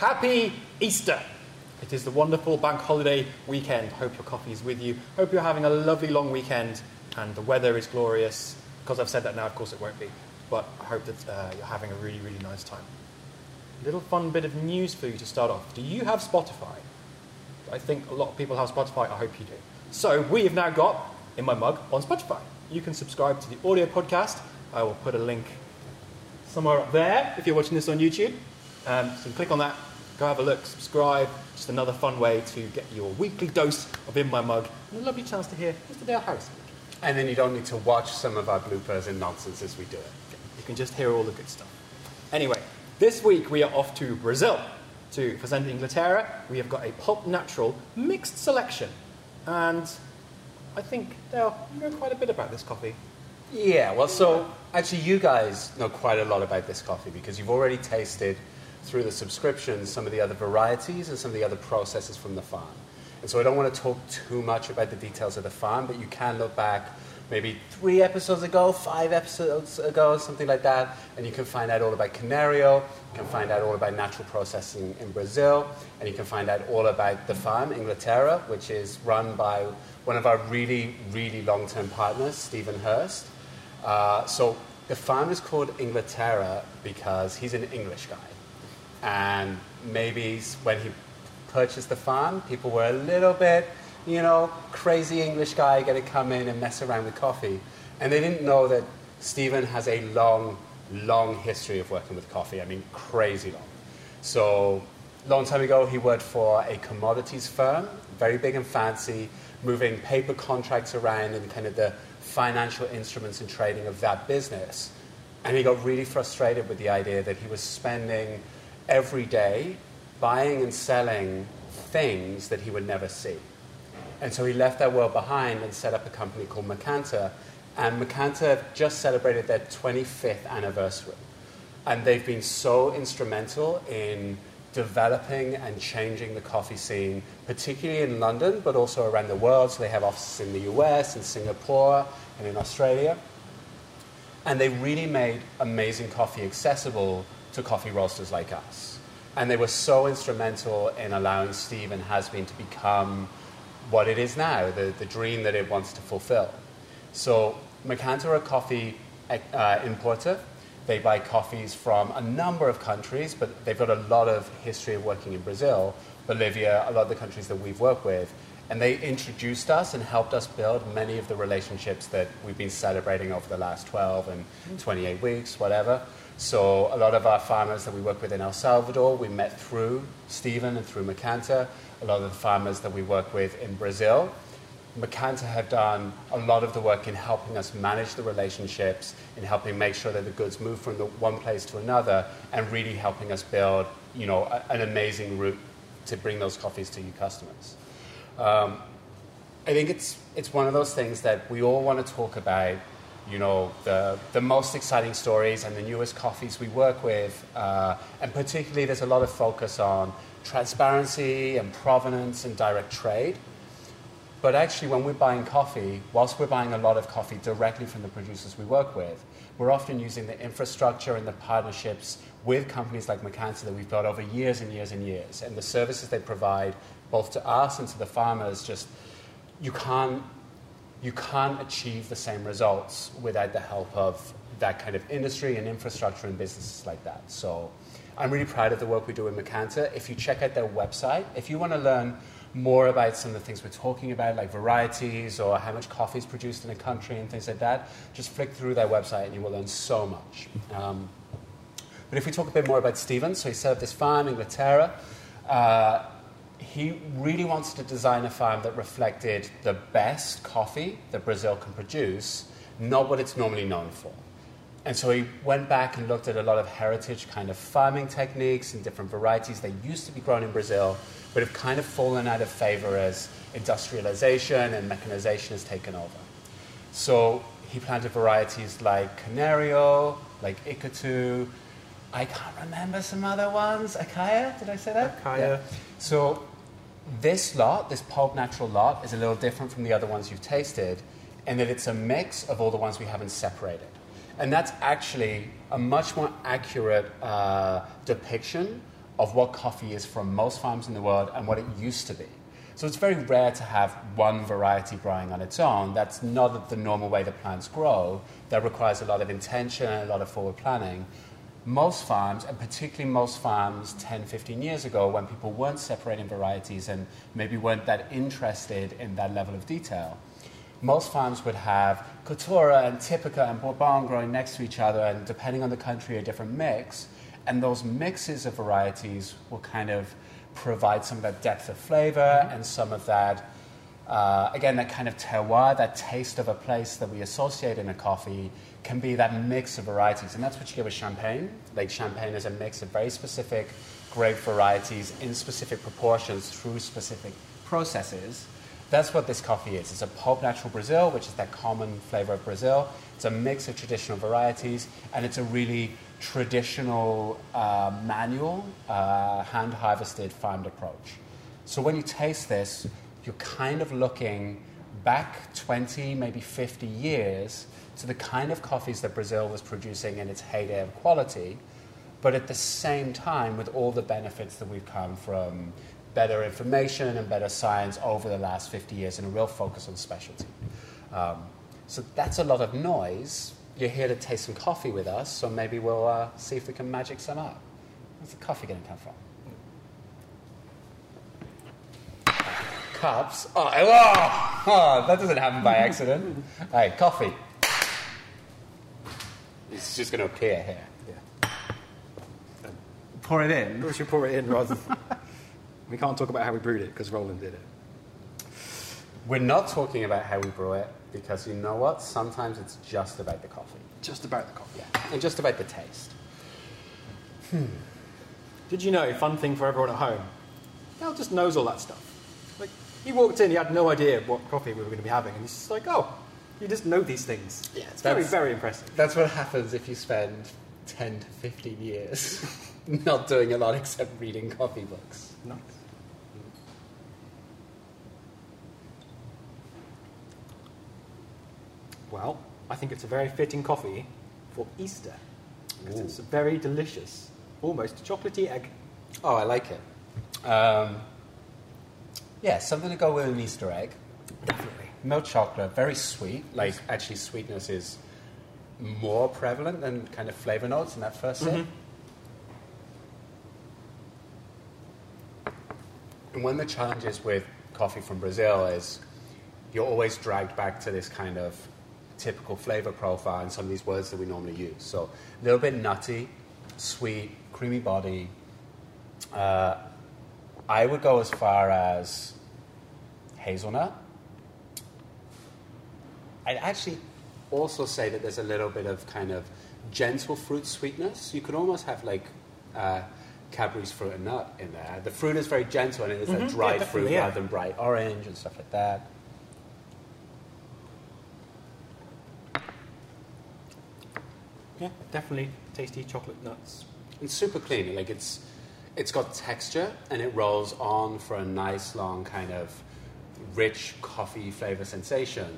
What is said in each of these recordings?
happy Easter. It is the wonderful bank holiday weekend. Hope your coffee is with you. Hope you're having a lovely long weekend and the weather is glorious. Because I've said that now, of course it won't be. But I hope that uh, you're having a really, really nice time. Little fun bit of news for you to start off. Do you have Spotify? I think a lot of people have Spotify. I hope you do. So we have now got in my mug on Spotify. You can subscribe to the audio podcast. I will put a link somewhere up there if you're watching this on YouTube. Um, so click on that, go have a look, subscribe. Just another fun way to get your weekly dose of In My Mug and a lovely chance to hear Mr. Dale Harris. And then you don't need to watch some of our bloopers and nonsense as we do it. You can just hear all the good stuff. Anyway, this week we are off to Brazil. To Fazenda Inglaterra, we have got a pulp natural mixed selection. And I think, Dale, you know quite a bit about this coffee. Yeah, well, so actually, you guys know quite a lot about this coffee because you've already tasted through the subscriptions some of the other varieties and some of the other processes from the farm. And so I don't want to talk too much about the details of the farm, but you can look back maybe three episodes ago, five episodes ago, something like that, and you can find out all about Canario, you can find out all about natural processing in Brazil, and you can find out all about the farm, Inglaterra, which is run by one of our really, really long term partners, Stephen Hurst. Uh, so the farm is called Inglaterra because he's an English guy. And maybe when he purchased the farm, people were a little bit, you know, crazy English guy going to come in and mess around with coffee. And they didn't know that Stephen has a long, long history of working with coffee. I mean, crazy long. So, long time ago, he worked for a commodities firm, very big and fancy, moving paper contracts around and kind of the financial instruments and trading of that business. And he got really frustrated with the idea that he was spending every day buying and selling things that he would never see. And so he left that world behind and set up a company called Mercanta. And Mercanta just celebrated their 25th anniversary. And they've been so instrumental in developing and changing the coffee scene, particularly in London, but also around the world. So they have offices in the US, in Singapore, and in Australia. And they really made amazing coffee accessible to coffee roasters like us. And they were so instrumental in allowing Steve and Has Been to become what it is now, the, the dream that it wants to fulfill. So Mercanta are a coffee uh, importer. They buy coffees from a number of countries, but they've got a lot of history of working in Brazil, Bolivia, a lot of the countries that we've worked with. And they introduced us and helped us build many of the relationships that we've been celebrating over the last 12 and 28 weeks, whatever. So a lot of our farmers that we work with in El Salvador, we met through Stephen and through Mercanta. A lot of the farmers that we work with in Brazil, Makanta have done a lot of the work in helping us manage the relationships, in helping make sure that the goods move from one place to another, and really helping us build, you know, an amazing route to bring those coffees to you customers. Um, I think it's it's one of those things that we all want to talk about you know, the, the most exciting stories and the newest coffees we work with. Uh, and particularly, there's a lot of focus on transparency and provenance and direct trade. But actually, when we're buying coffee, whilst we're buying a lot of coffee directly from the producers we work with, we're often using the infrastructure and the partnerships with companies like Mercanta that we've built over years and years and years. And the services they provide, both to us and to the farmers, just you can't you can't achieve the same results without the help of that kind of industry and infrastructure and businesses like that. So I'm really proud of the work we do in Mercanta. If you check out their website, if you want to learn more about some of the things we're talking about, like varieties or how much coffee is produced in a country and things like that, just flick through their website and you will learn so much. Um, but if we talk a bit more about Stephen, so he set up this farm in Inglaterra. Uh, he really wants to design a farm that reflected the best coffee that Brazil can produce, not what it's normally known for. And so he went back and looked at a lot of heritage kind of farming techniques and different varieties that used to be grown in Brazil, but have kind of fallen out of favor as industrialization and mechanization has taken over. So he planted varieties like Canario, like Icatu. I can't remember some other ones. Acaia, did I say that? Acaia. Yeah. So this lot, this pulp natural lot, is a little different from the other ones you've tasted in that it's a mix of all the ones we haven't separated. And that's actually a much more accurate uh, depiction of what coffee is from most farms in the world and what it used to be. So it's very rare to have one variety growing on its own. That's not the normal way that plants grow. That requires a lot of intention and a lot of forward planning. Most farms, and particularly most farms 10, 15 years ago, when people weren't separating varieties and maybe weren't that interested in that level of detail, most farms would have Caturra and Typica and Bourbon growing next to each other, and depending on the country, a different mix. And those mixes of varieties will kind of provide some of that depth of flavor mm-hmm. and some of that, uh, again, that kind of terroir, that taste of a place that we associate in a coffee can be that mix of varieties. And that's what you get with champagne. Like champagne is a mix of very specific grape varieties in specific proportions through specific processes. That's what this coffee is. It's a pulp natural Brazil, which is that common flavor of Brazil. It's a mix of traditional varieties, and it's a really traditional uh, manual, uh, hand harvested farmed approach. So when you taste this, you're kind of looking back 20, maybe 50 years to the kind of coffees that Brazil was producing in its heyday of quality, but at the same time with all the benefits that we've come from better information and better science over the last 50 years and a real focus on specialty. Um, so that's a lot of noise, you're here to taste some coffee with us, so maybe we'll uh, see if we can magic some up. Where's the coffee going to come from? Cups. Oh, oh, oh, that doesn't happen by accident. hey, coffee. It's just going to appear here. Yeah. Pour it in. We should pour it in rather than. we can't talk about how we brewed it because Roland did it. We're not talking about how we brew it because you know what? Sometimes it's just about the coffee. Just about the coffee. Yeah. And just about the taste. Hmm. Did you know, fun thing for everyone at home, Al just knows all that stuff. Like, he walked in, he had no idea what coffee we were going to be having, and he's just like, oh, you just know these things. Yeah, it's very, very impressive. That's what happens if you spend 10 to 15 years not doing a lot except reading coffee books. Nice. Well, I think it's a very fitting coffee for Easter. Because it's very delicious, almost chocolatey egg. Oh, I like it. Um, yeah, something to go with an Easter egg. Definitely. Milk chocolate, very sweet. Like, actually, sweetness is more prevalent than kind of flavor notes in that first sip. Mm-hmm. And one of the challenges with coffee from Brazil is you're always dragged back to this kind of typical flavor profile and some of these words that we normally use. So a little bit nutty, sweet, creamy body. Uh, I would go as far as hazelnut. I'd actually also say that there's a little bit of kind of gentle fruit sweetness. You could almost have like uh, Cadbury's fruit and nut in there. The fruit is very gentle and it is Mhm, a dried definitely, fruit yeah. rather than bright orange and stuff like that. Yeah, definitely tasty chocolate nuts. It's super clean. Like it's it's got texture and it rolls on for a nice long kind of rich coffee flavor sensation,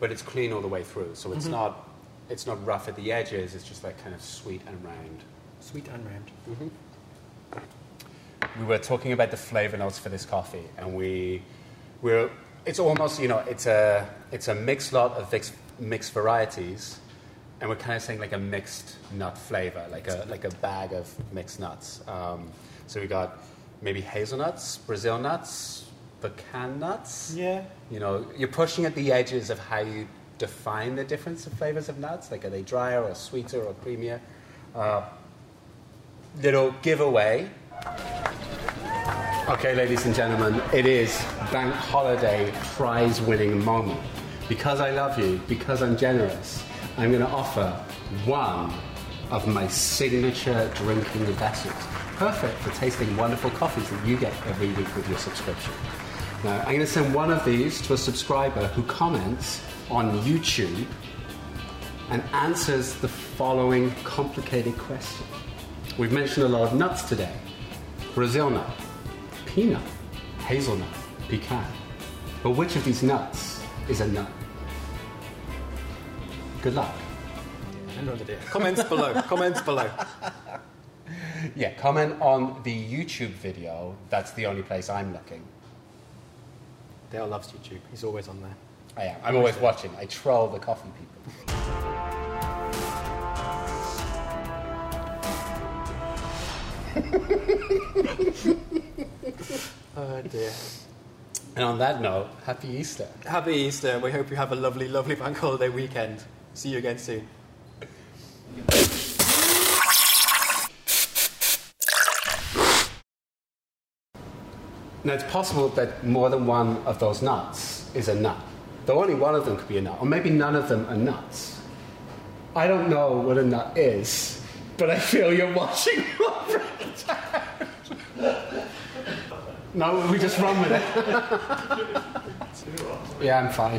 but it's clean all the way through. So it's not it's not rough at the edges. It's just like kind of sweet and round. Sweet and round. we were talking about the flavor notes for this coffee, and we we're it's almost you know it's a it's a mixed lot of mixed, mixed varieties, and we're kind of saying like a mixed nut flavor, like a like a bag of mixed nuts. Um, so we got maybe hazelnuts, Brazil nuts, pecan nuts. Yeah. You know, you're pushing at the edges of how you define the difference of flavors of nuts. Like, are they drier or sweeter or creamier? Uh, little giveaway. Okay, ladies and gentlemen, it is bank holiday prize winning moment. Because I love you, because I'm generous, I'm going to offer one of my signature drinking vessels. Perfect for tasting wonderful coffees that you get every week with your subscription. Now, I'm going to send one of these to a subscriber who comments on YouTube and answers the following complicated question. We've mentioned a lot of nuts today Brazil nut, peanut, hazelnut, pecan. But which of these nuts is a nut? Good luck. I have no idea. Comments below. Comments below. Yeah, comment on the YouTube video. That's the only place I'm looking. Dale loves YouTube. He's always on there. I am. I'm always watching. I troll the coffee people. Oh dear. And on that note, happy Easter. Happy Easter. We hope you have a lovely, lovely bank holiday weekend. See you again soon. Now, it's possible that more than one of those nuts is a nut. Though only one of them could be a nut, or maybe none of them are nuts. I don't know what a nut is, but I feel you're watching over it. No, we just run with it. yeah, I'm fine.